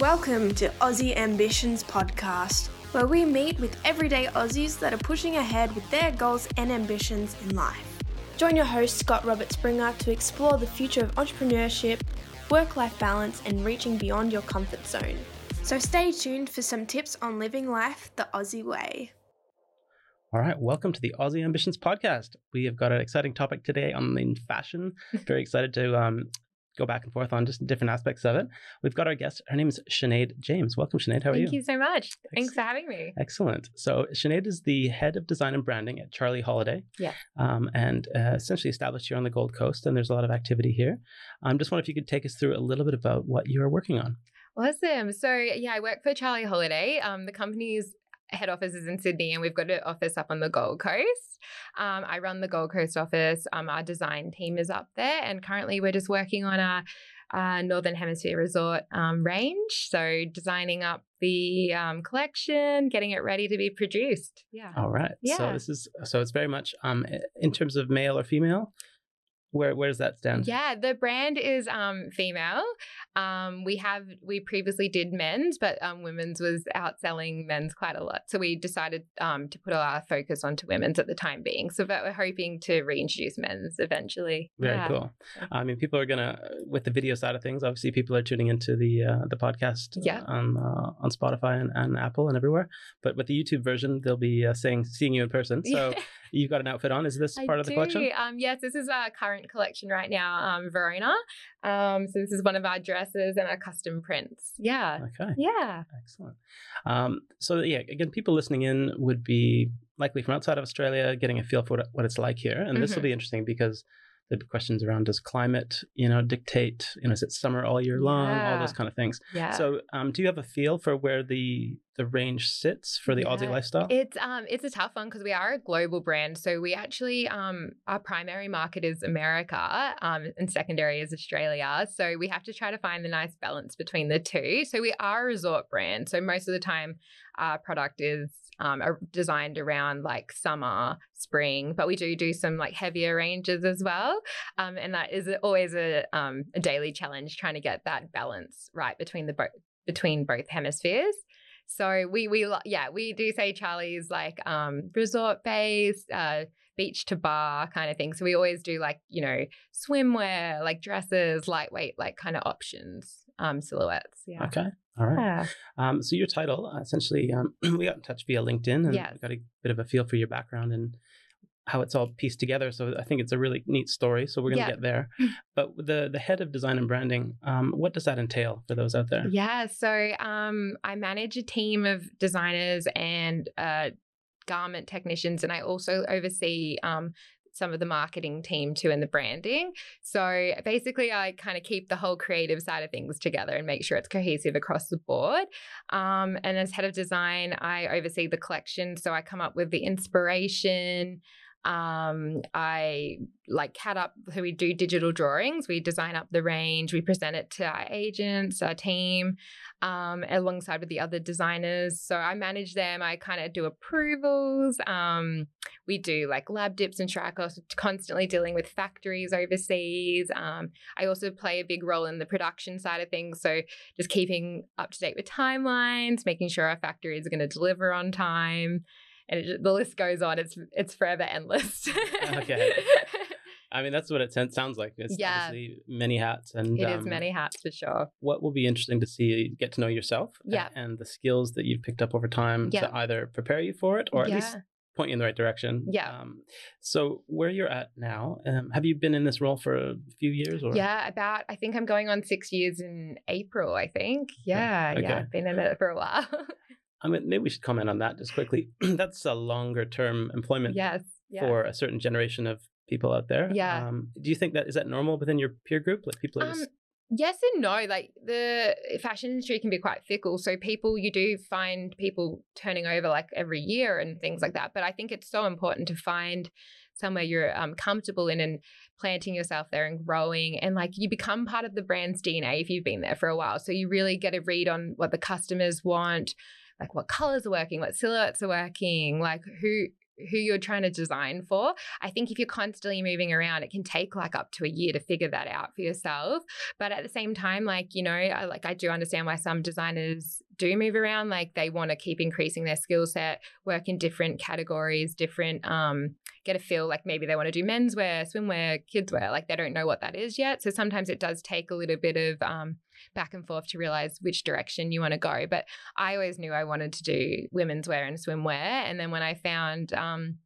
Welcome to Aussie Ambitions Podcast, where we meet with everyday Aussies that are pushing ahead with their goals and ambitions in life. Join your host, Scott Robert Springer, to explore the future of entrepreneurship, work life balance, and reaching beyond your comfort zone. So stay tuned for some tips on living life the Aussie way. All right, welcome to the Aussie Ambitions podcast. We have got an exciting topic today on in fashion. Very excited to um, go back and forth on just different aspects of it. We've got our guest. Her name is Sinead James. Welcome, Sinead. How are Thank you? Thank you so much. Thanks for having me. Excellent. So Sinead is the head of design and branding at Charlie Holiday. Yeah. Um, and uh, essentially established here on the Gold Coast, and there's a lot of activity here. I um, just wonder if you could take us through a little bit about what you are working on. Awesome. So yeah, I work for Charlie Holiday. Um, the company's head office is in Sydney, and we've got an office up on the Gold Coast. Um, I run the Gold Coast office. Um, our design team is up there, and currently we're just working on a, a Northern Hemisphere resort um, range. So designing up the um, collection, getting it ready to be produced. Yeah. All right. Yeah. So this is so it's very much um in terms of male or female. Where where does that stand? Yeah, the brand is um, female. Um, we have we previously did men's, but um, women's was outselling men's quite a lot. So we decided um, to put all our focus onto women's at the time being. So but we're hoping to reintroduce men's eventually. Very yeah. cool. I mean, people are gonna with the video side of things. Obviously, people are tuning into the uh, the podcast Yeah. on uh, on Spotify and, and Apple and everywhere. But with the YouTube version, they'll be uh, saying seeing you in person. So you've got an outfit on. Is this I part of the do. collection? Um, yes, this is our current collection right now, um, Verona. Um, so this is one of our dresses and our custom prints. Yeah. Okay. Yeah. Excellent. Um, so yeah, again, people listening in would be likely from outside of Australia, getting a feel for what, what it's like here, and this will Mhm. be interesting because the questions around does climate, you know, dictate, you know, is it summer all year long, all those kind of things. Yeah. So, um, do you have a feel for where the the range sits for the Aussie lifestyle? It's um it's a tough one because we are a global brand. So we actually um our primary market is America, um, and secondary is Australia. So we have to try to find the nice balance between the two. So we are a resort brand. So most of the time our product is um, are designed around like summer, spring, but we do do some like heavier ranges as well. Um, and that is always a um, a daily challenge trying to get that balance right between the both between both hemispheres. So we we yeah we do say Charlie's like um resort based, uh, beach to bar kind of thing. So we always do like you know swimwear, like dresses, lightweight, like kind of options, um silhouettes. Yeah. Okay. All right. Yeah. Um, so your title, uh, essentially, um, we got in touch via LinkedIn and Yes. got a bit of a feel for your background and how it's all pieced together. So I think it's a really neat story. So we're going to Yeah. get there. But the the head of design and branding, um, what does that entail for those out there? Yeah. So um, I manage a team of designers and uh, garment technicians, and I also oversee um, some of the marketing team too and the branding. So basically, I kind of keep the whole creative side of things together and make sure it's cohesive across the board. Um, and as head of design, I oversee the collection. So I come up with the inspiration. Um, I like cat up, so we do digital drawings, we design up the range, we present it to our agents, our team, um, alongside with the other designers. So I manage them, I kind of do approvals. Um, we do like lab dips and trials, constantly dealing with factories overseas. Um, I also play a big role in the production side of things. So just keeping up to date with timelines, making sure our factories are going to deliver on time. And it, the list goes on. It's it's forever endless. Okay. I mean, that's what it sounds like. It's Yeah. obviously many hats, and It is um, many hats for sure. What will be interesting to see, get to know yourself, Yeah. and the skills that you've picked up over time Yeah. to either prepare you for it or at yeah. least point you in the right direction. Yeah. Um, so where you're at now, um, have you been in this role for a few years? Or Yeah, about I think I'm going on six years in April, I think. Yeah, Okay. yeah. I've been in it for a while. I mean, maybe we should comment on that just quickly. That's a longer term employment yes. Yeah. for a certain generation of people out there. Yeah. Um, do you think that is that normal within your peer group? Like people are Um, just, yes and no. Like the fashion industry can be quite fickle. So people, you do find people turning over like every year and things like that. But I think it's so important to find somewhere you're um, comfortable in and planting yourself there and growing. And like you become part of the brand's DNA if you've been there for a while. So you really get a read on what the customers want, like what colors are working, what silhouettes are working, like who who you're trying to design for. I think if you're constantly moving around, it can take like up to a year to figure that out for yourself. But at the same time, like, you know, I like I do understand why some designers do move around. Like they want to keep increasing their skill set, work in different categories, different um, get a feel like maybe they want to do menswear, swimwear, kidswear. Like they don't know what that is yet. So sometimes it does take a little bit of um, back and forth to realize which direction you want to go. But I always knew I wanted to do women's wear and swimwear. And then when I found um,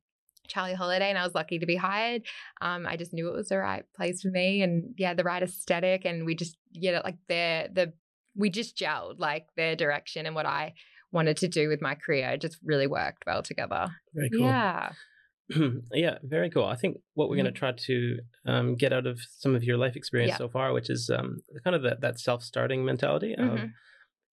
Charlie Holiday and I was lucky to be hired. Um, I just knew it was the right place for me and yeah, the right aesthetic. And we just, yeah, like their, the, we just gelled like their direction and what I wanted to do with my career just really worked well together. Very cool. Yeah. yeah, very cool. I think what we're going to try to um, get out of some of your life experience Yeah. so far, which is um, kind of that, that self-starting mentality of, Mhm.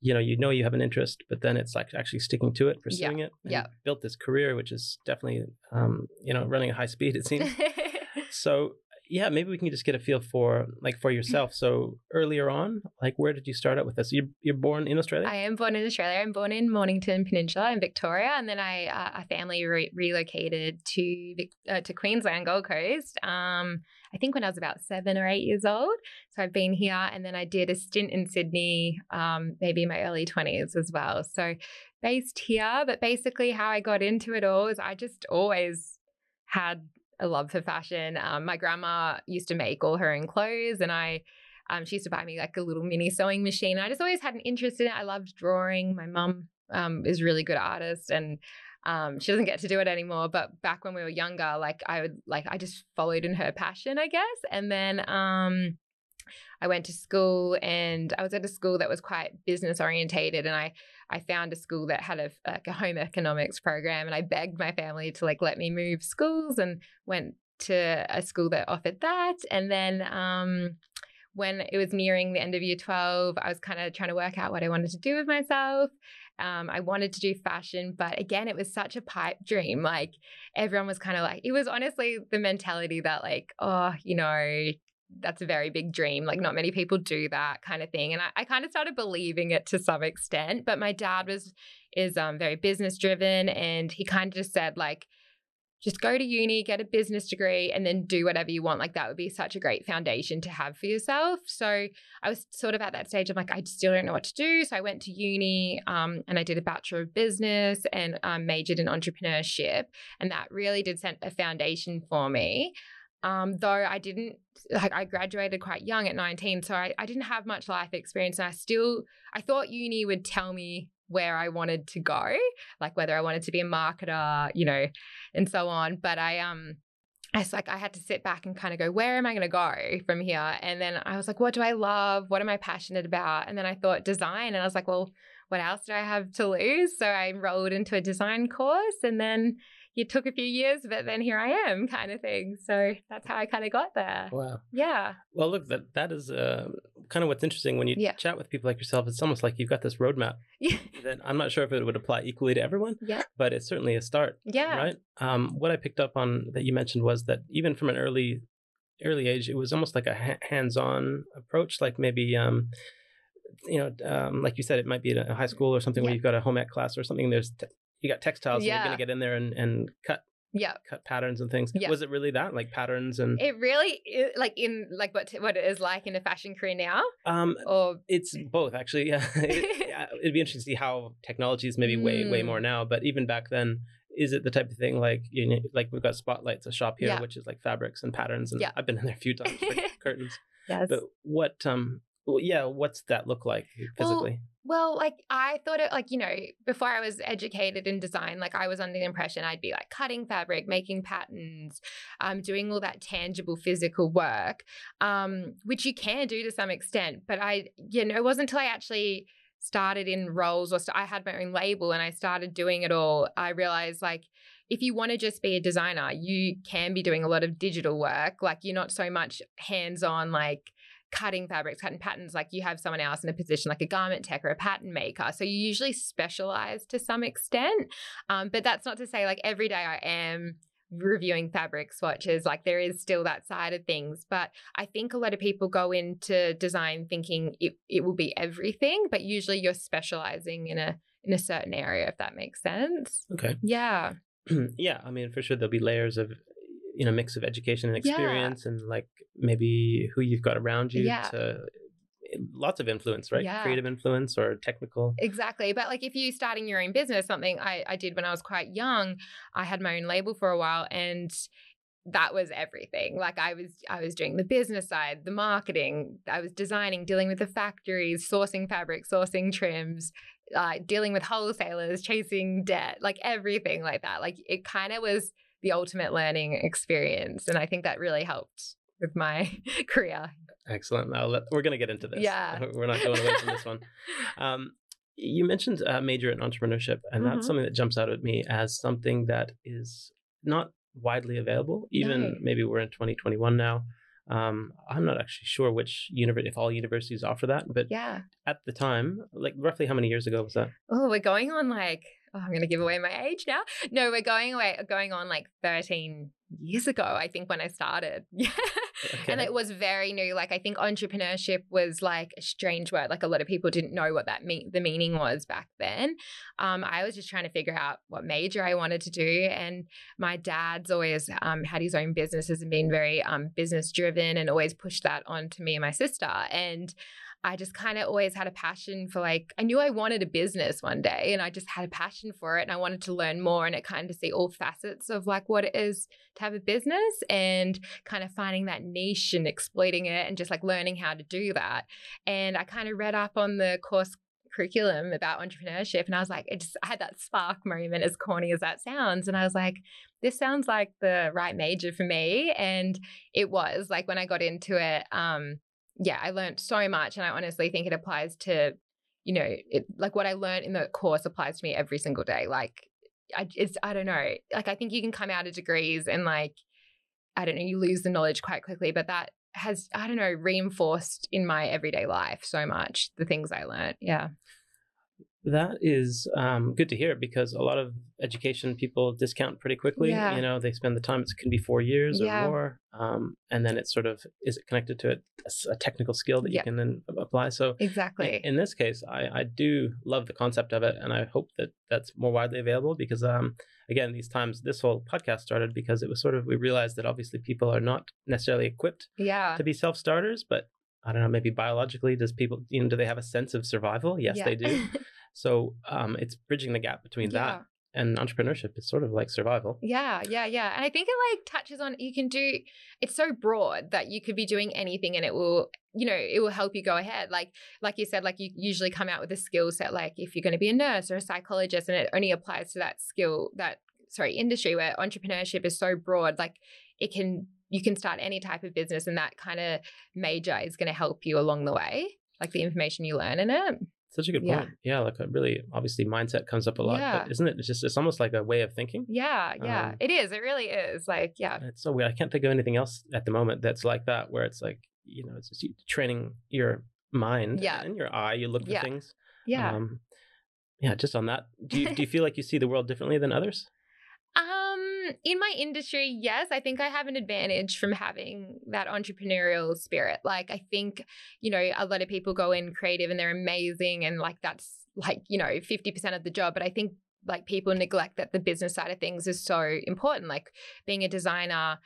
you know, you know you have an interest, but then it's like actually sticking to it, pursuing it. and yeah. Built this career, which is definitely, um, you know, running at high speed. It seems. so yeah, maybe we can just get a feel for like for yourself. So earlier on, like where did you start out with this? You're you're born in Australia. I am born in Australia. I'm born in Mornington Peninsula in Victoria, and then I uh, our family re- relocated to uh, to Queensland, Gold Coast. Um, I think when I was about seven or eight years old. So I've been here, and then I did a stint in Sydney, um, maybe in my early twenties as well. So based here, but basically how I got into it all is I just always had a love for fashion. Um, my grandma used to make all her own clothes, and I um, she used to buy me like a little mini sewing machine. I just always had an interest in it. I loved drawing. My mum um, is really good artist, and um, she doesn't get to do it anymore. But back when we were younger, like I would like I just followed in her passion, I guess. And then um, I went to school, and I was at a school that was quite business orientated, and I I found a school that had a like a home economics program, and I begged my family to like let me move schools, and went to a school that offered that, and then. Um, when it was nearing the end of year 12, I was kind of trying to work out what I wanted to do with myself. Um, I wanted to do fashion, but again, it was such a pipe dream. Like everyone was kind of like, it was honestly the mentality that, like, oh, you know, that's a very big dream. Like, not many people do that kind of thing. And I, I kind of started believing it to some extent. But my dad was is um, very business driven, and he kind of just said like, just go to uni, get a business degree, and then do whatever you want. Like that would be such a great foundation to have for yourself. So I was sort of at that stage. I'm like, I still don't know what to do. So I went to uni um, and I did a bachelor of business and um, majored in entrepreneurship, and that really did set a foundation for me. Um, though I didn't like I graduated quite young at 19, so I, I didn't have much life experience, and I still I thought uni would tell me where I wanted to go, like whether I wanted to be a marketer, you know, and so on. But I um I was like I had to sit back and kind of go, where am I gonna go from here? And then I was like, what do I love? What am I passionate about? And then I thought design, and I was like, well, what else do I have to lose? So I enrolled into a design course and then it took a few years, but then here I am kind of thing. So that's how I kind of got there. wow. Yeah. Well, look, that that is uh, kind of what's interesting when you Yeah. chat with people like yourself. It's almost like you've got this roadmap Yeah. that I'm not sure if it would apply equally to everyone, Yeah. but it's certainly a start. Yeah. Right. Um, what I picked up on that you mentioned was that even from an early early age, it was almost like a ha- hands-on approach. Like maybe, um, you know, um, like you said, it might be at a high school or something where you've got a home ec class or something. There's te- you got textiles, and you're going to get in there and, and cut Yeah. cut patterns and things. Yeah. Was it really that like patterns and It really like in like what what it is like in a fashion career now um or It's both, actually. Yeah, it, it'd be interesting to see how technology is maybe way, way Mm. more now. But even back then, is it the type of thing like you know, like we've got Spotlights, a shop here, Yeah. which is like fabrics and patterns, and Yeah. I've been in there a few times for curtains. yes. But what, um, well, yeah, what's that look like physically? Well, like I thought it like, you know, before I was educated in design, like I was under the impression I'd be like cutting fabric, making patterns, um, doing all that tangible physical work, um, which you can do to some extent. But I, you know, it wasn't until I actually started in roles or st- I had my own label and I started doing it all, I realized like if you want to just be a designer, you can be doing a lot of digital work. Like you're not so much hands on, like cutting fabrics, cutting patterns, like you have someone else in a position like a garment tech or a pattern maker. So you usually specialize to some extent. Um, but that's not to say like every day I am reviewing fabric swatches like there is still that side of things but i think a lot of people go into design thinking it, it will be everything but usually you're specializing in a in a certain area if that makes sense Okay, yeah yeah, I mean, for sure, there'll be layers of, you know, mix of education and Yeah. experience, and like maybe who you've got around you Yeah. to lots of influence, right? Yeah. Creative influence or technical. Exactly. But like if you're starting your own business, something I, I did when I was quite young, I had my own label for a while and that was everything. Like I was I was doing the business side, the marketing, I was designing, dealing with the factories, sourcing fabric, sourcing trims, uh, dealing with wholesalers, chasing debt, like everything like that. Like it kind of was the ultimate learning experience. And I think that really helped with my career. Excellent. Now let, we're going to get into this. Yeah. we're not going away from this one. Um, you mentioned a major in entrepreneurship, and Mhm. that's something that jumps out at me as something that is not widely available. Even No. maybe we're in 2021 now. Um, I'm not actually sure which university, if all universities offer that, but Yeah. at the time, like roughly how many years ago was that? Oh, we're going on like oh, I'm going to give away my age now. No, we're going away going on like 13 years ago, I think when I started. Yeah. And it was very new. Like I think entrepreneurship was like a strange word. Like a lot of people didn't know what that mean the meaning was back then. Um, I was just trying to figure out what major I wanted to do. And my dad's always um, had his own businesses and been very um, business driven and always pushed that on to me and my sister. And I just kind of always had a passion for like, I knew I wanted a business one day and I just had a passion for it and I wanted to learn more and it kind of see all facets of like what it is to have a business and kind of finding that niche and exploiting it and just like learning how to do that. And I kind of read up on the course curriculum about entrepreneurship and I was like, it just I had that spark moment as corny as that sounds. And I was like, this sounds like the right major for me. And it was like when I got into it, um, yeah, I learned so much. And I honestly think it applies to, you know, it, like what I learned in the course applies to me every single day. Like, I, it's, I don't know. Like, I think you can come out of degrees and like, I don't know, you lose the knowledge quite quickly, but that has, I don't know, reinforced in my everyday life so much the things I learned. Yeah. That is um, good to hear because a lot of education people discount pretty quickly. Yeah. You know, they spend the time, it can be four years Yeah. or more. Um, and then it's sort of, is it connected to a, a technical skill that Yeah. you can then apply? So Exactly. in this case, I, I do love the concept of it. And I hope that that's more widely available because, um, again, these times, this whole podcast started because it was sort of, we realized that obviously people are not necessarily equipped yeah. to be self starters, but I don't know, maybe biologically, does people, you know, do they have a sense of survival? Yes, Yeah. they do. So um, it's bridging the gap between Yeah. that and entrepreneurship. It's sort of like survival. Yeah, yeah, yeah. And I think it like touches on you can do it's so broad that you could be doing anything and it will, you know, it will help you go ahead. Like like you said, like you usually come out with a skill set like if you're going to be a nurse or a psychologist and it only applies to that skill that sorry, industry where entrepreneurship is so broad, like it can you can start any type of business and that kind of major is going to help you along the way. Like the information you learn in it. Such a good Yeah. point. Yeah, like a really obviously mindset comes up a lot, Yeah. but isn't it? It's just it's almost like a way of thinking. Yeah, yeah. Um, it is. It really is. Like, yeah. It's so weird. I can't think of anything else at the moment that's like that, where it's like you know, it's just you training your mind Yeah. and your eye. You look for Yeah. things. Yeah. Um, yeah. Just on that, do you do you feel like you see the world differently than others? Um, in my industry, yes, I think I have an advantage from having that entrepreneurial spirit. Like, I think, you know, a lot of people go in creative and they're amazing, and like that's like, you know, 50% of the job. But I think like people neglect that the business side of things is so important. Like, being a designer,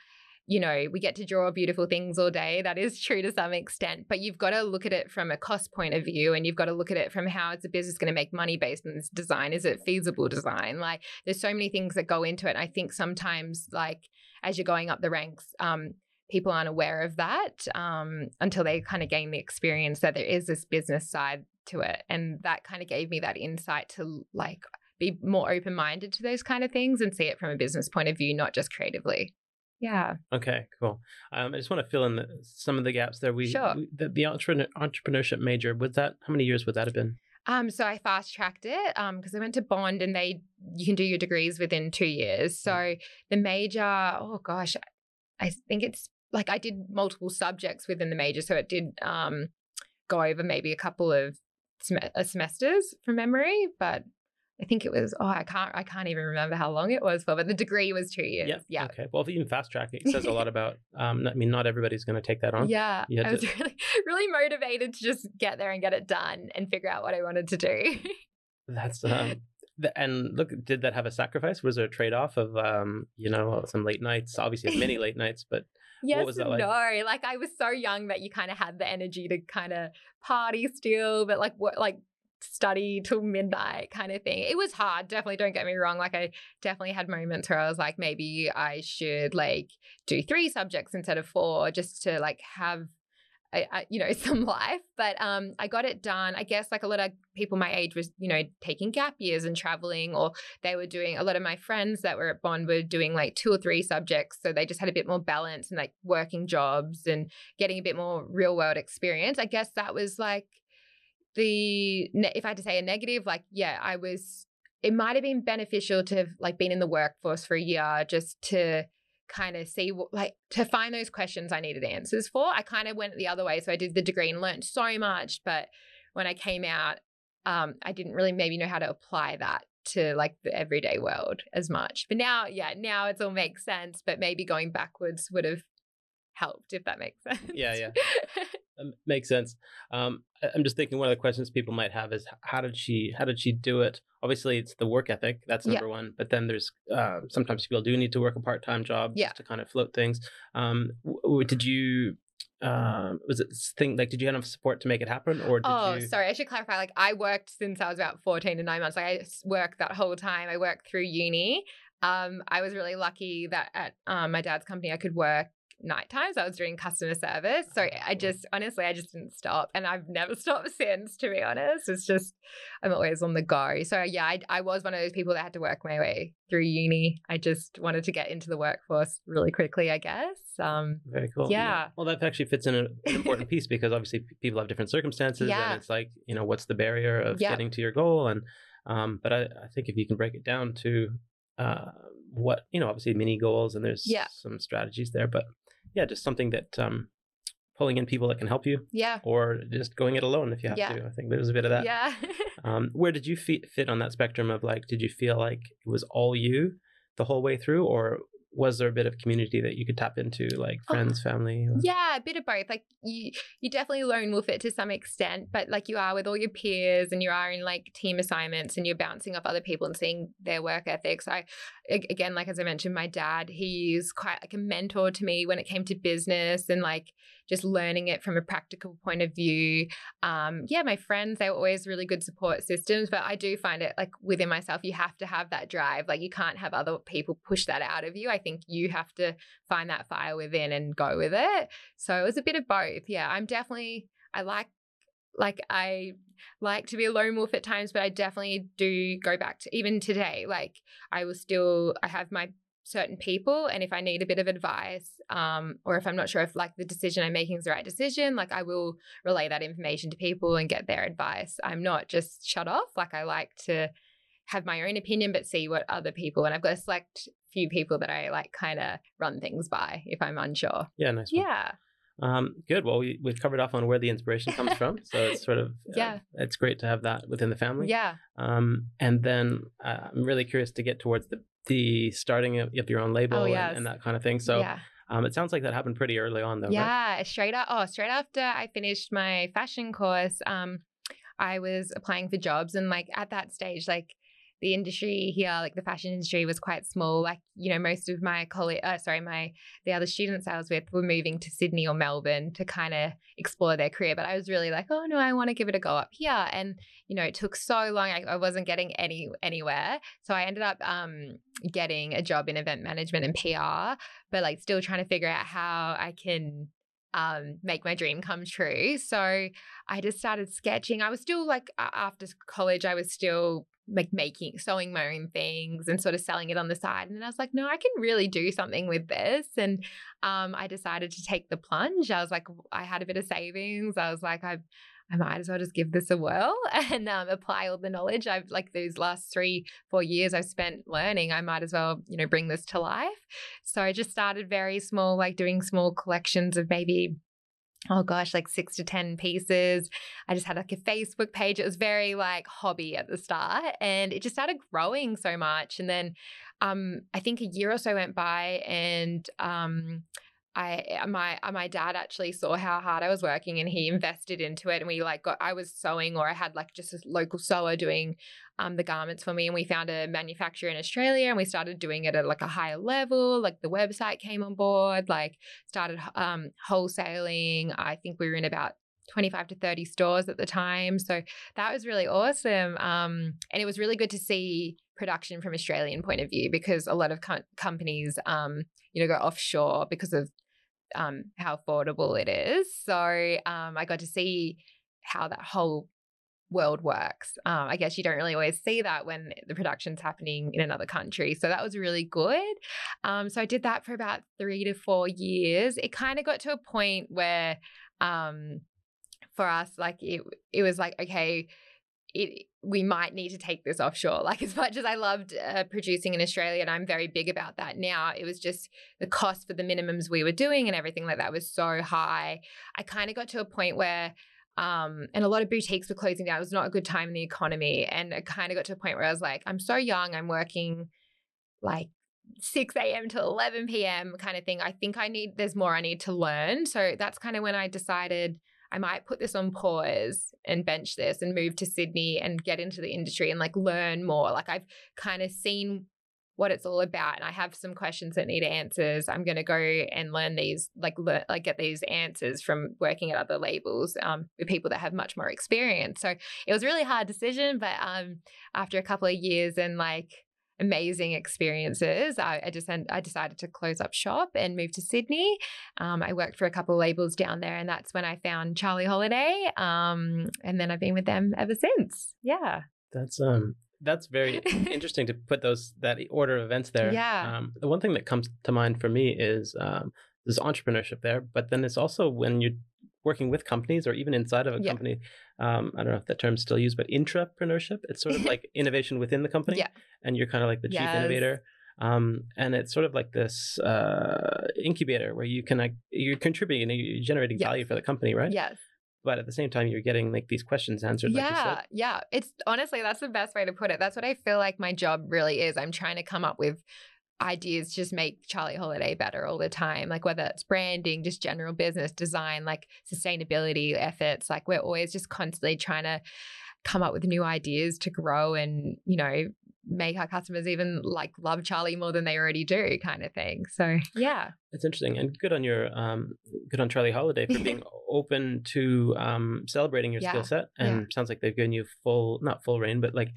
you know, we get to draw beautiful things all day. That is true to some extent, but you've got to look at it from a cost point of view and you've got to look at it from how is the business going to make money based on this design? Is it feasible design? Like there's so many things that go into it. And I think sometimes like as you're going up the ranks, um, people aren't aware of that um, until they kind of gain the experience that there is this business side to it. And that kind of gave me that insight to like be more open minded to those kind of things and see it from a business point of view, not just creatively. Yeah. Okay, cool. Um, I just want to fill in the, some of the gaps there. We, Sure. we the, the entrepreneur, entrepreneurship major was that how many years would that have been? Um, so I fast tracked it um because I went to Bond and they you can do your degrees within two years. So the major, oh gosh, I think it's like I did multiple subjects within the major, so it did um go over maybe a couple of sem- uh, semesters from memory, but I think it was oh I can't I can't even remember how long it was for, but the degree was two years. Yeah. yeah. Okay. Well, even fast track it, says a lot about. Um, I mean, not everybody's going to take that on. Yeah, I was to- really, really motivated to just get there and get it done and figure out what I wanted to do. That's um, and look, did that have a sacrifice? Was there a trade off of, um, you know, some late nights? Obviously, many late nights, but yes what was that like? no like i was so young that you kind of had the energy to kind of party still but like what like study till midnight kind of thing. It was hard definitely don't get me wrong like i definitely had moments where i was like maybe i should like do three subjects instead of four just to like have you know some life. But um i got it done. I guess like a lot of people my age was you know taking gap years and traveling or they were doing a lot of my friends that were at bond were doing like two or three subjects so they just had a bit more balance and like working jobs and getting a bit more real world experience. I guess that was like the if i had to say a negative like yeah i was it might have been beneficial to have like been in the workforce for a year just to kind of see what, like to find those questions I needed answers for. I kind of went the other way. So I did the degree and learned so much, but when I came out, um, I didn't really maybe know how to apply that to like the everyday world as much. But now, yeah, now it all makes sense. But maybe going backwards would have helped if that makes sense. Yeah, yeah. Makes sense. Um, I'm just thinking one of the questions people might have is how did she how did she do it? Obviously, it's the work ethic that's number yeah. one. But then there's uh, sometimes people do need to work a part time job yeah. to kind of float things. Um, w- did you? Um, was it thing like did you have enough support to make it happen or did oh you... sorry i should clarify like i worked since i was about 14 to 9 months like i worked that whole time i worked through uni um, I was really lucky that at um, my dad's company I could work night times. I was doing customer service. So I just, honestly, I just didn't stop. And I've never stopped since, to be honest. It's just, I'm always on the go. So yeah, I, I was one of those people that had to work my way through uni. I just wanted to get into the workforce really quickly, I guess. Um, Very cool. Yeah. yeah. Well, that actually fits in an important piece because obviously people have different circumstances. Yeah. And it's like, you know, what's the barrier of yeah. getting to your goal? And, um, but I, I think if you can break it down to, uh, what you know obviously mini goals and there's yeah. some strategies there but yeah, just something that um, pulling in people that can help you. Yeah. Or just going it alone if you have yeah. to. I think there's a bit of that. Yeah. um, where did you fit, fit on that spectrum of like, did you feel like it was all you the whole way through, or was there a bit of community that you could tap into like oh, friends oh, family or... yeah a bit of both like you you definitely lone wolf it to some extent but like you are with all your peers and you are in like team assignments and you're bouncing off other people and seeing their work ethics. I again like as i mentioned my dad he's quite like a mentor to me when it came to business and like just learning it from a practical point of view um yeah my friends they were always really good support systems but i do find it like within myself you have to have that drive like you can't have other people push that out of you i think you have to find that fire within and go with it. So it was a bit of both. Yeah, I'm definitely, I like, like, I like to be a lone wolf at times, but I definitely do go back to even today. Like, I will still, I have my certain people and if i need a bit of advice um, or if i'm not sure if like the decision i'm making is the right decision like i will relay that information to people and get their advice i'm not just shut off like i like to have my own opinion, but see what other people and I've got a select few people that I like kind of run things by if I'm unsure. Yeah, nice. One. Yeah. Um, good. Well, we, we've covered off on where the inspiration comes from. So it's sort of, uh, yeah, it's great to have that within the family. Yeah. Um, and then uh, I'm really curious to get towards the, the starting of, of your own label oh, yes. and, and, that kind of thing. So, yeah. Um, it sounds like that happened pretty early on, though. Yeah, right? straight up. Oh, straight after I finished my fashion course, um, I was applying for jobs, and like at that stage, like the industry here, like the fashion industry, was quite small. Like you know, most of my colleague, uh, sorry, my the other students I was with were moving to Sydney or Melbourne to kind of explore their career. But I was really like, oh no, I want to give it a go up here. And you know, it took so long. I, I wasn't getting any anywhere. So I ended up um, getting a job in event management and PR, but like still trying to figure out how I can um, make my dream come true. So I just started sketching. I was still like after college, I was still like making sewing my own things and sort of selling it on the side and then i was like no i can really do something with this and um, i decided to take the plunge i was like i had a bit of savings i was like i I might as well just give this a whirl and um, apply all the knowledge I've like those last three, four years I've spent learning. I might as well, you know, bring this to life. So I just started very small, like doing small collections of maybe oh gosh, like six to 10 pieces. I just had like a Facebook page. It was very like hobby at the start and it just started growing so much. And then um, I think a year or so went by and um, I uh, my uh, my dad actually saw how hard I was working and he invested into it and we like got I was sewing or I had like just a local sewer doing um the garments for me and we found a manufacturer in Australia and we started doing it at like a higher level like the website came on board like started um wholesaling I think we were in about 25 to 30 stores at the time so that was really awesome um and it was really good to see production from Australian point of view because a lot of co- companies um you know go offshore because of um, how affordable it is. So um, I got to see how that whole world works. Um, I guess you don't really always see that when the production's happening in another country. So that was really good. Um, so I did that for about three to four years. It kind of got to a point where um, for us, like it, it was like, okay, it we might need to take this offshore. Like as much as I loved uh, producing in Australia, and I'm very big about that now, it was just the cost for the minimums we were doing and everything like that was so high. I kind of got to a point where. Um, and a lot of boutiques were closing down. It was not a good time in the economy. And it kind of got to a point where I was like, I'm so young. I'm working like 6 a.m. to 11 p.m. kind of thing. I think I need, there's more I need to learn. So that's kind of when I decided I might put this on pause and bench this and move to Sydney and get into the industry and like learn more. Like I've kind of seen what it's all about and I have some questions that need answers. I'm going to go and learn these like learn, like get these answers from working at other labels um, with people that have much more experience. So it was a really hard decision, but um, after a couple of years and like amazing experiences. I, I just I decided to close up shop and move to Sydney. Um, I worked for a couple of labels down there, and that's when I found Charlie Holiday. Um, and then I've been with them ever since. Yeah, that's um that's very interesting to put those that order of events there. Yeah. Um, the one thing that comes to mind for me is um, there's entrepreneurship there, but then it's also when you're working with companies or even inside of a yeah. company. Um, I don't know if that term's still used, but intrapreneurship. It's sort of like innovation within the company, yeah. and you're kind of like the chief yes. innovator. Um, and it's sort of like this uh, incubator where you can like, you're contributing and you're generating yes. value for the company, right? Yes. But at the same time, you're getting like these questions answered. Yeah, like yeah. It's honestly that's the best way to put it. That's what I feel like my job really is. I'm trying to come up with ideas just make Charlie Holiday better all the time. Like whether it's branding, just general business design, like sustainability efforts, like we're always just constantly trying to come up with new ideas to grow and, you know, make our customers even like love Charlie more than they already do kind of thing. So yeah. It's interesting and good on your um good on Charlie Holiday for being open to um celebrating your yeah. skill set and yeah. sounds like they've given you full not full reign but like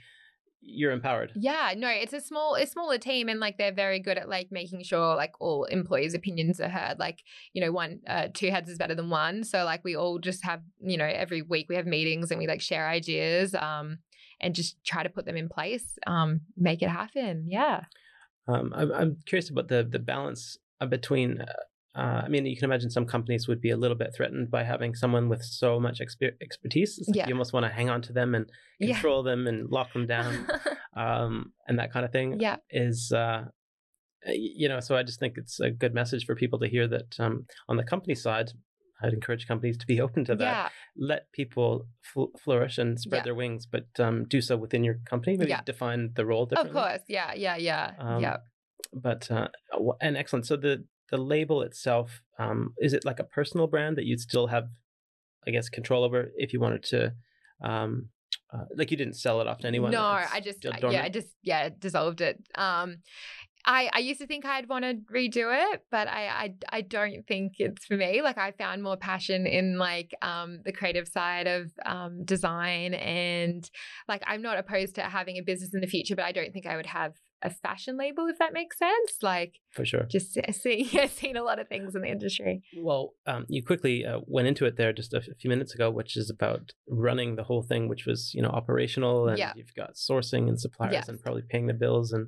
you're empowered. Yeah, no, it's a small, a smaller team, and like they're very good at like making sure like all employees' opinions are heard. Like you know, one, uh, two heads is better than one. So like we all just have you know every week we have meetings and we like share ideas, um, and just try to put them in place, um, make it happen. Yeah. Um, I'm, I'm curious about the the balance uh, between uh, uh, I mean, you can imagine some companies would be a little bit threatened by having someone with so much exper- expertise. Like yeah. You almost want to hang on to them and control yeah. them and lock them down, um, and that kind of thing. Yeah, is uh, you know. So I just think it's a good message for people to hear that um, on the company side. I'd encourage companies to be open to that. Yeah. Let people fl- flourish and spread yeah. their wings, but um, do so within your company. Maybe define the role differently. Of course, yeah, yeah, yeah, um, yeah. But uh, and excellent. So the the label itself, um, is it like a personal brand that you'd still have, I guess, control over if you wanted to? Um, uh, like you didn't sell it off to anyone. No, I just yeah, I just yeah dissolved it. Um, I, I used to think I'd want to redo it, but I, I I don't think it's for me. Like I found more passion in like um, the creative side of um, design, and like I'm not opposed to having a business in the future, but I don't think I would have a fashion label, if that makes sense. Like for sure, just seeing yeah, seen a lot of things in the industry. Well, um, you quickly uh, went into it there just a, few minutes ago, which is about running the whole thing, which was you know operational, and yeah. you've got sourcing and suppliers, yes. and probably paying the bills and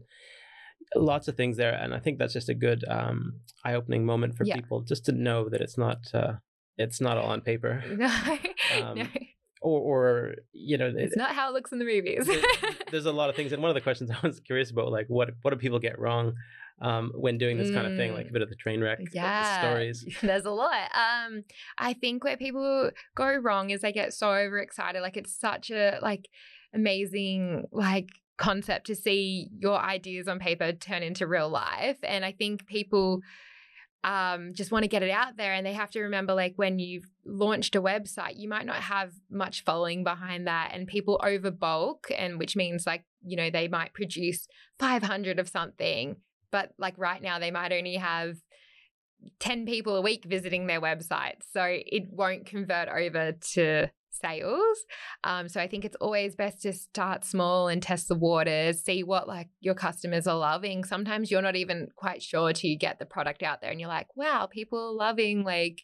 lots of things there. And I think that's just a good um, eye-opening moment for yeah. people just to know that it's not uh, it's not all on paper. No, um, no or, or you know, it's not how it looks in the movies. there's, there's, a lot of things, and one of the questions I was curious about, like, what what do people get wrong um, when doing this mm. kind of thing, like a mm. bit of the train wreck yeah, stories? There's a lot. Um, I think where people go wrong is they get so overexcited. Like, it's such a like amazing like concept to see your ideas on paper turn into real life, and I think people um, just want to get it out there. And they have to remember, like, when you've launched a website, you might not have much following behind that, and people over bulk, and which means, like, you know, they might produce 500 of something, but like right now, they might only have 10 people a week visiting their website. So it won't convert over to sales. Um, so I think it's always best to start small and test the waters, see what like your customers are loving. Sometimes you're not even quite sure till you get the product out there and you're like, wow, people are loving like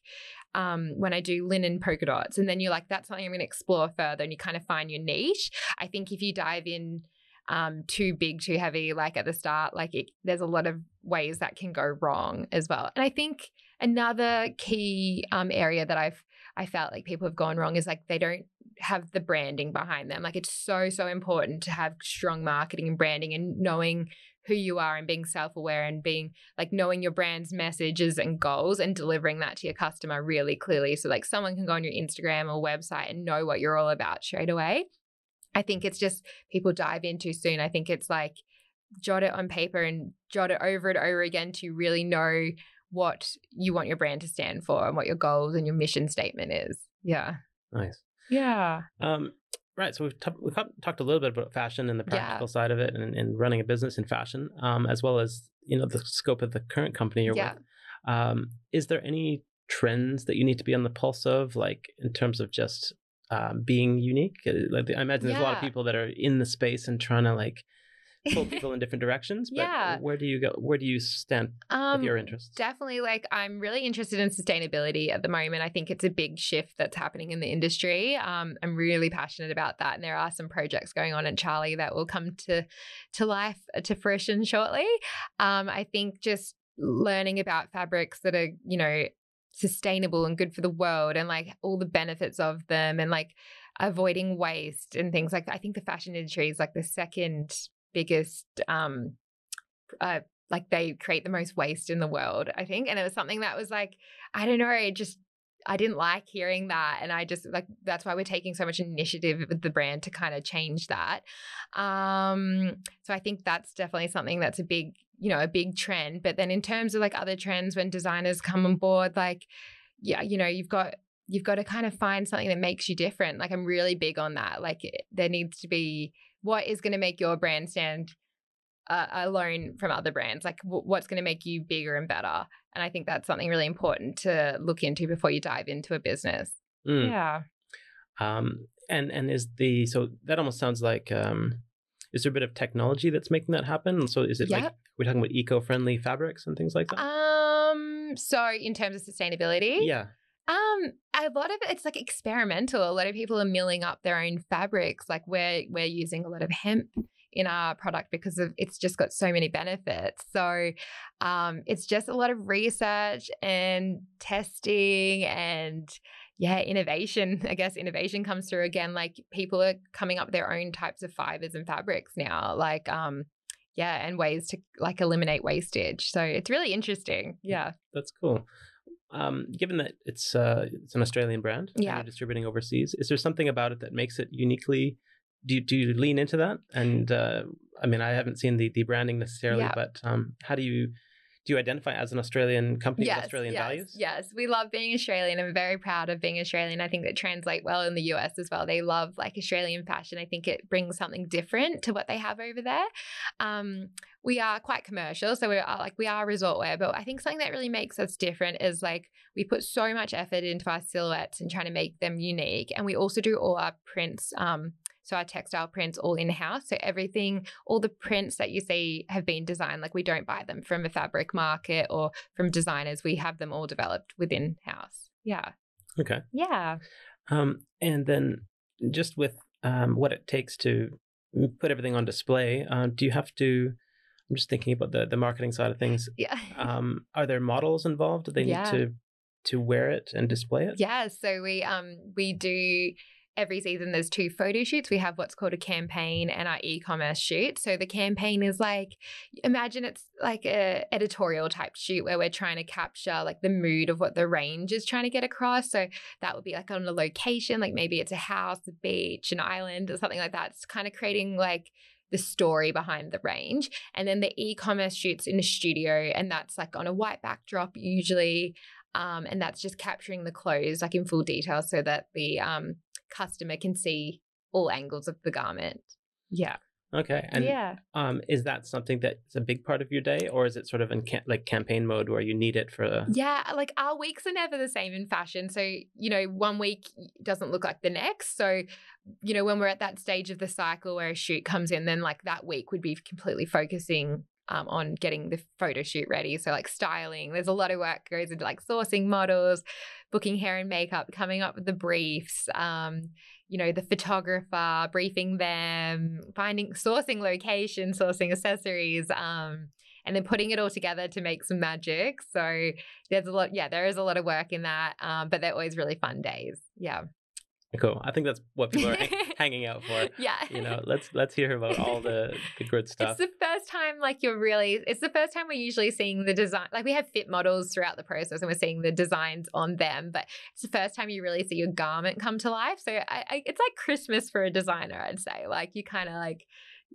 um, when I do linen polka dots. And then you're like, that's something I'm going to explore further and you kind of find your niche. I think if you dive in um, too big, too heavy, like at the start, like it, there's a lot of ways that can go wrong as well. And I think another key um, area that I've I felt like people have gone wrong is like they don't have the branding behind them. Like it's so, so important to have strong marketing and branding and knowing who you are and being self aware and being like knowing your brand's messages and goals and delivering that to your customer really clearly. So, like, someone can go on your Instagram or website and know what you're all about straight away. I think it's just people dive in too soon. I think it's like jot it on paper and jot it over and over again to really know what you want your brand to stand for and what your goals and your mission statement is. Yeah. Nice. Yeah. Um, right. So we've, t- we've talked a little bit about fashion and the practical yeah. side of it and, and, running a business in fashion, um, as well as, you know, the scope of the current company you're yeah. with. Um, is there any trends that you need to be on the pulse of, like in terms of just um, being unique? Uh, like I imagine there's a lot of people that are in the space and trying to like pull people in different directions. But yeah. where do you go? Where do you stand um, with your interests? Definitely, like I'm really interested in sustainability at the moment. I think it's a big shift that's happening in the industry. Um, I'm really passionate about that, and there are some projects going on at Charlie that will come to to life uh, to fruition shortly. Um, I think just learning about fabrics that are you know sustainable and good for the world and like all the benefits of them and like avoiding waste and things like that. I think the fashion industry is like the second biggest um uh like they create the most waste in the world, I think. And it was something that was like, I don't know, it just I didn't like hearing that. And I just like that's why we're taking so much initiative with the brand to kind of change that. Um, so I think that's definitely something that's a big, you know, a big trend. But then in terms of like other trends when designers come on board, like, yeah, you know, you've got you've got to kind of find something that makes you different. Like I'm really big on that. Like there needs to be what is going to make your brand stand uh, alone from other brands? Like, w- what's going to make you bigger and better? And I think that's something really important to look into before you dive into a business. Mm. Yeah. Um, and and is the so that almost sounds like um, is there a bit of technology that's making that happen? So is it yep. like we're talking about eco-friendly fabrics and things like that? Um. So in terms of sustainability, yeah. Um, a lot of it's like experimental. A lot of people are milling up their own fabrics. Like we're we're using a lot of hemp in our product because of it's just got so many benefits. So um, it's just a lot of research and testing and yeah, innovation. I guess innovation comes through again. Like people are coming up with their own types of fibers and fabrics now. Like um, yeah, and ways to like eliminate wastage. So it's really interesting. Yeah, that's cool. Um, given that it's uh, it's an Australian brand, yeah, you're distributing overseas, is there something about it that makes it uniquely? Do you, do you lean into that? And uh, I mean, I haven't seen the the branding necessarily, yeah. but um, how do you do you identify as an Australian company yes, with Australian yes, values? Yes, we love being Australian. I'm very proud of being Australian. I think that translate well in the US as well. They love like Australian fashion. I think it brings something different to what they have over there. Um, we are quite commercial, so we are like we are resort wear, but I think something that really makes us different is like we put so much effort into our silhouettes and trying to make them unique, and we also do all our prints. Um, so our textile prints all in house. So everything, all the prints that you see have been designed. Like we don't buy them from a fabric market or from designers. We have them all developed within house. Yeah. Okay. Yeah. Um, and then just with um, what it takes to put everything on display, uh, do you have to? I'm just thinking about the the marketing side of things. Yeah. Um, are there models involved? Do they yeah. need to to wear it and display it? Yeah. So we um we do every season there's two photo shoots. We have what's called a campaign and our e-commerce shoot. So the campaign is like imagine it's like a editorial type shoot where we're trying to capture like the mood of what the range is trying to get across. So that would be like on a location, like maybe it's a house, a beach, an island, or something like that. It's kind of creating like the story behind the range. And then the e-commerce shoots in a studio, and that's like on a white backdrop usually. Um, and that's just capturing the clothes like in full detail so that the um, customer can see all angles of the garment. Yeah. Okay. And yeah. um, is that something that's a big part of your day, or is it sort of in cam- like campaign mode where you need it for the? Yeah, like our weeks are never the same in fashion. So you know, one week doesn't look like the next. So you know, when we're at that stage of the cycle where a shoot comes in, then like that week would be completely focusing um, on getting the photo shoot ready. So like styling, there's a lot of work goes into like sourcing models, booking hair and makeup, coming up with the briefs. Um, you know, the photographer, briefing them, finding, sourcing location, sourcing accessories, um, and then putting it all together to make some magic. So there's a lot, yeah, there is a lot of work in that, um, but they're always really fun days. Yeah. Cool. I think that's what people are hanging out for. Yeah. You know, let's let's hear about all the, the good stuff. It's the first time like you're really it's the first time we're usually seeing the design like we have fit models throughout the process and we're seeing the designs on them, but it's the first time you really see your garment come to life. So I, I, it's like Christmas for a designer, I'd say. Like you kind of like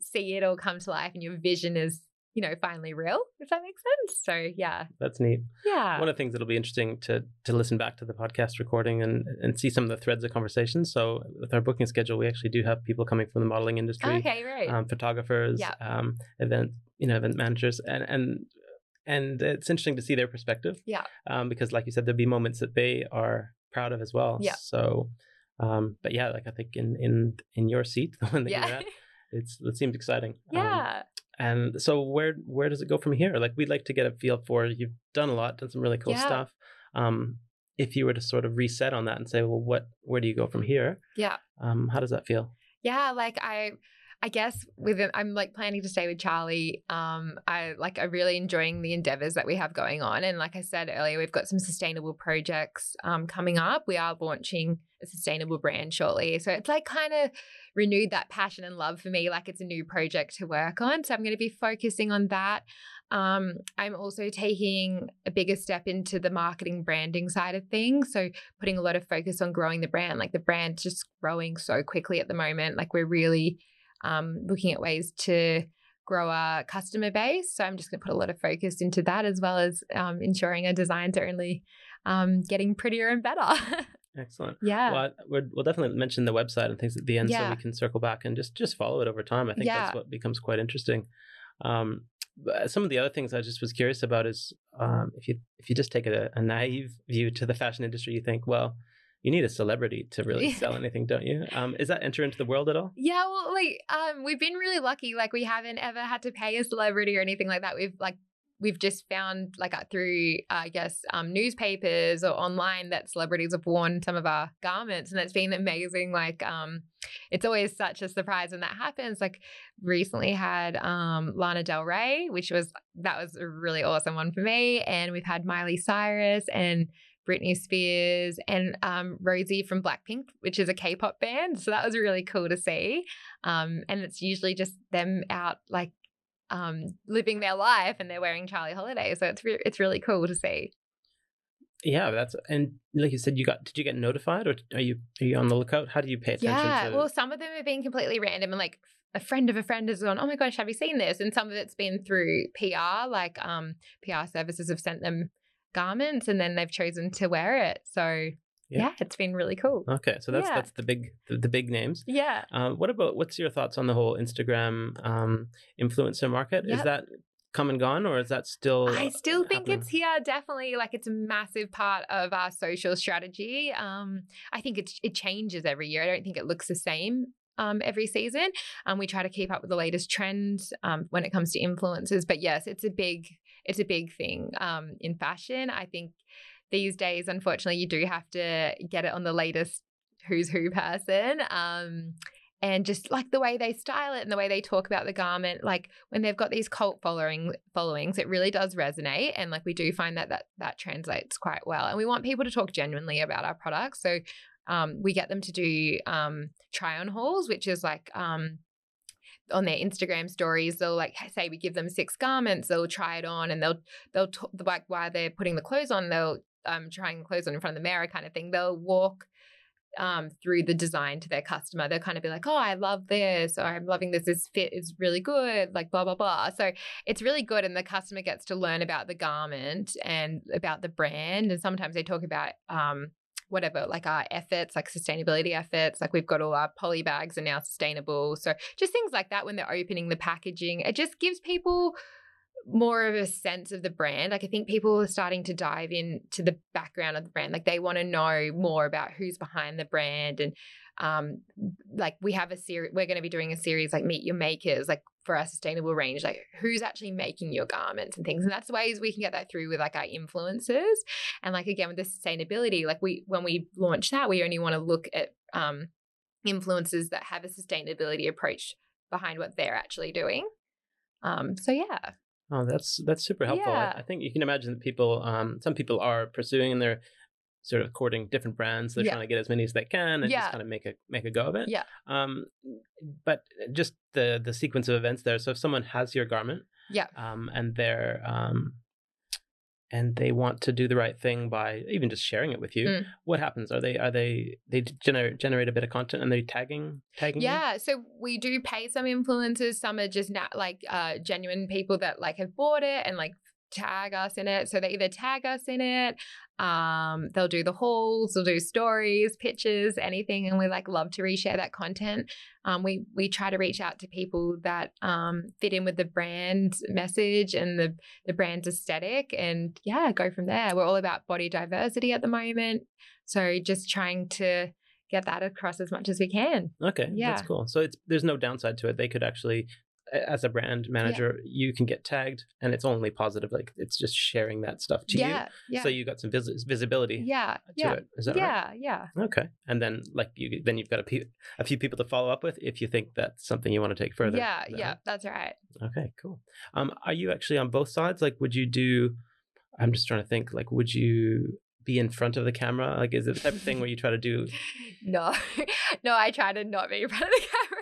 see it all come to life and your vision is you know, finally real, if that makes sense. So yeah. That's neat. Yeah. One of the things that'll be interesting to to listen back to the podcast recording and and see some of the threads of conversation. So with our booking schedule, we actually do have people coming from the modeling industry. Okay, right. Um, photographers, Yeah. um, event, you know, event managers and and and it's interesting to see their perspective. Yeah. Um, because like you said, there'll be moments that they are proud of as well. Yeah. So um, but yeah, like I think in in in your seat, the one that you're at, it's it seems exciting. Um, yeah. And so where where does it go from here? Like we'd like to get a feel for you've done a lot, done some really cool Yeah. stuff. Um, if you were to sort of reset on that and say, well, what where do you go from here? Yeah. Um, how does that feel? Yeah, like I I guess with I'm like planning to stay with Charlie. Um, I like I'm really enjoying the endeavors that we have going on, and like I said earlier, we've got some sustainable projects um, coming up. We are launching a sustainable brand shortly, so it's like kind of renewed that passion and love for me. Like it's a new project to work on, so I'm going to be focusing on that. Um, I'm also taking a bigger step into the marketing branding side of things. So putting a lot of focus on growing the brand. Like the brand's just growing so quickly at the moment. Like we're really um, looking at ways to grow our customer base. So I'm just going to put a lot of focus into that as well as um, ensuring our designs are only um, getting prettier and better. Excellent. yeah. Well, I, we're, we'll definitely mention the website and things at the end so we can circle back and just just follow it over time. I think Yeah. that's what becomes quite interesting. Um, some of the other things I just was curious about is um, if you if you just take a, a naive view to the fashion industry, you think, well, you need a celebrity to really sell anything, don't you? Um, is that enter into the world at all? Yeah, well, like um, we've been really lucky. Like we haven't ever had to pay a celebrity or anything like that. We've like we've just found like uh, through I guess um, newspapers or online that celebrities have worn some of our garments, and it's been amazing. Like um, it's always such a surprise when that happens. Like recently had um, Lana Del Rey, which was that was a really awesome one for me, and we've had Miley Cyrus and. Britney Spears and um, Rosie from Blackpink, which is a K-pop band. So that was really cool to see. Um, and it's usually just them out like um, living their life, and they're wearing Charlie Holiday. So it's re- it's really cool to see. Yeah, that's and like you said, you got did you get notified or are you are you on the lookout? How do you pay attention to? Yeah. to? Well, some of them have been completely random, and like a friend of a friend has gone, "Oh my gosh, have you seen this?" And some of it's been through PR, like um, PR services have sent them garments, and then they've chosen to wear it. So Yeah. yeah, it's been really cool. okay, so that's Yeah. that's the big the, the big names. Yeah. Uh, what about what's your thoughts on the whole Instagram um, influencer market? Is that come and gone, or is that still? I still think happening? it's here. Definitely, like it's a massive part of our social strategy. Um, I think it it changes every year. I don't think it looks the same um, every season. Um, we try to keep up with the latest trends um, when it comes to influencers. But yes, it's a big it's a big thing um, in fashion. I think these days, unfortunately, you do have to get it on the latest who's who person. Um, and just like the way they style it and the way they talk about the garment, like when they've got these cult following followings, it really does resonate. And like we do find that that that translates quite well. And we want people to talk genuinely about our products. So um, we get them to do um, try on hauls, which is like um, on their Instagram stories, they'll like say we give them six garments, they'll try it on, and they'll they'll t- like while they're putting the clothes on, they'll um trying the clothes on in front of the mirror, kind of thing. They'll walk um, through the design to their customer. They'll kind of be like, oh, I love this, or I'm loving this. This fit is really good, like blah, blah, blah. So it's really good. And the customer gets to learn about the garment and about the brand. And sometimes they talk about, um, whatever, like our efforts, like sustainability efforts. Like we've got all our poly bags are now sustainable. So just things like that when they're opening the packaging, it just gives people more of a sense of the brand. Like I think people are starting to dive into the background of the brand. Like they want to know more about who's behind the brand and um like we have a series we're going to be doing a series like meet your makers like for our sustainable range like who's actually making your garments and things and that's ways we can get that through with like our influencers and like again with the sustainability like we when we launch that we only want to look at um influencers that have a sustainability approach behind what they're actually doing um so yeah Oh, that's that's super helpful. Yeah. I, I think you can imagine that people, um, some people are pursuing and they're sort of courting different brands. They're Yeah. trying to get as many as they can and Yeah. just kind of make a make a go of it. Yeah. Um, but just the the sequence of events there. So if someone has your garment, Yeah. um, and they're um, and they want to do the right thing by even just sharing it with you, Mm. what happens? Are they are they they generate generate a bit of content and they tagging tagging? you? Yeah, so we do pay some influencers. Some are just not like uh, genuine people that like have bought it and like tag us in it. So they either tag us in it, um, they'll do the hauls, they'll do stories, pictures, anything, and we like love to reshare that content. Um, we we try to reach out to people that um, fit in with the brand message and the the brand's aesthetic, and yeah, go from there. We're all about body diversity at the moment, so just trying to get that across as much as we can. Okay, Yeah. that's cool. So it's there's no downside to it. They could actually, as a brand manager, you can get tagged, and it's only positive. Like it's just sharing that stuff to yeah, you, yeah, so you got some vis- visibility yeah, to yeah, it. Is that right? yeah, yeah. Okay, and then like you, then you've got a, pe- a few people to follow up with if you think that's something you want to take further. Yeah, that yeah, that's right. right? Okay, cool. Um, are you actually on both sides? Like, would you do? I'm just trying to think. Like, would you be in front of the camera? Like, is it the type of thing where you try to do? No, no, I try to not be in front of the camera.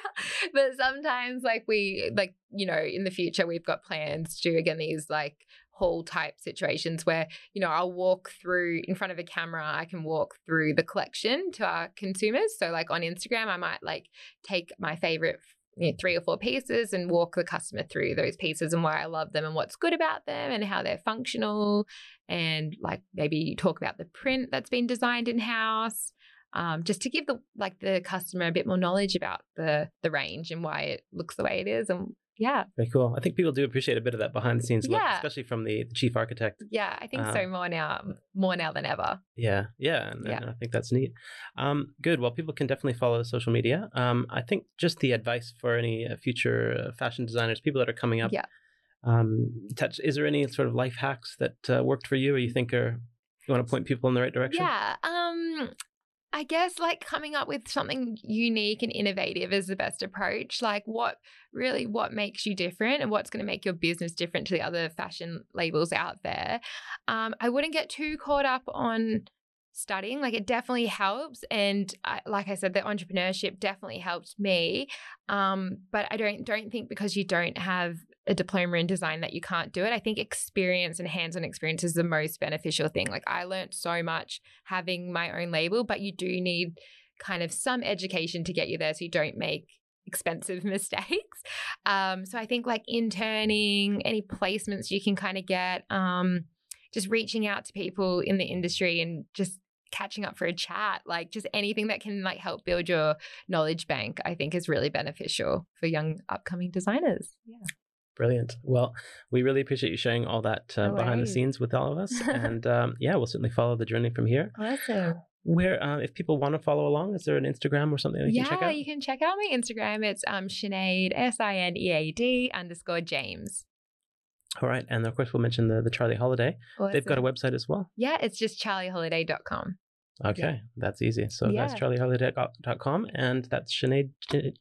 But sometimes, like, we, like, you know, in the future, we've got plans to do again these like haul type situations where, you know, I'll walk through in front of a camera, I can walk through the collection to our consumers. So, like, on Instagram, I might like take my favorite. You know, three or four pieces and walk the customer through those pieces and why I love them and what's good about them and how they're functional and like maybe talk about the print that's been designed in house um, just to give the like the customer a bit more knowledge about the the range and why it looks the way it is and yeah Very cool. I think people do appreciate a bit of that behind the scenes look, Yeah. especially from the, the chief architect. yeah i think so more now more now than ever Yeah, yeah, and, Yeah. and I think that's neat. Um, good. Well, people can definitely follow social media. Um, I think just the advice for any uh, future uh, fashion designers, people that are coming up. Yeah. Um, touch. Is there any sort of life hacks that uh, worked for you, or you think are you want to point people in the right direction? yeah um i guess like coming up with something unique and innovative is the best approach like what really what makes you different and what's going to make your business different to the other fashion labels out there. Um i wouldn't get too caught up on studying like it definitely helps and I, like i said the entrepreneurship definitely helped me um but i don't don't think because you don't have a diploma in design that you can't do it. I think experience and hands-on experience is the most beneficial thing. Like i learned so much having my own label but you do need kind of some education to get you there so you don't make expensive mistakes. Um so i think like interning any placements you can kind of get um just reaching out to people in the industry and just catching up for a chat like just anything that can like help build your knowledge bank i think is really beneficial for young upcoming designers. Yeah Brilliant. Well, we really appreciate you sharing all that uh, behind the scenes with all of us, and um, yeah, we'll certainly follow the journey from here. awesome Where, uh, if people want to follow along, is there an Instagram or something they yeah can check out? you can check out my instagram it's um sinead s-i-n-e-a-d underscore james All right, and of course we'll mention the the Charlie Holiday. They've got a website as well. yeah it's just charlieholiday.com Okay, that's easy. So that's Yeah. charlieholiday.com, and that's Sinead.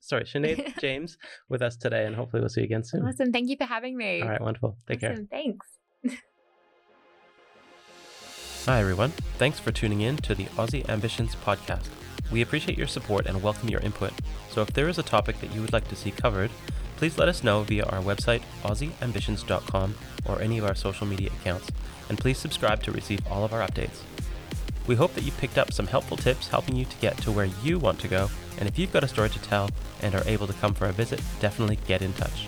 Sorry, Sinead James with us today, and hopefully we'll see you again soon. awesome thank you for having me All right, wonderful. Take care. thanks Hi, everyone. Thanks for tuning in to the Aussie Ambitions podcast. We appreciate your support and welcome your input. So, if there is a topic that you would like to see covered, please let us know via our website, aussieambitions.com, or any of our social media accounts. And please subscribe to receive all of our updates. We hope that you picked up some helpful tips helping you to get to where you want to go. And if you've got a story to tell and are able to come for a visit, definitely get in touch.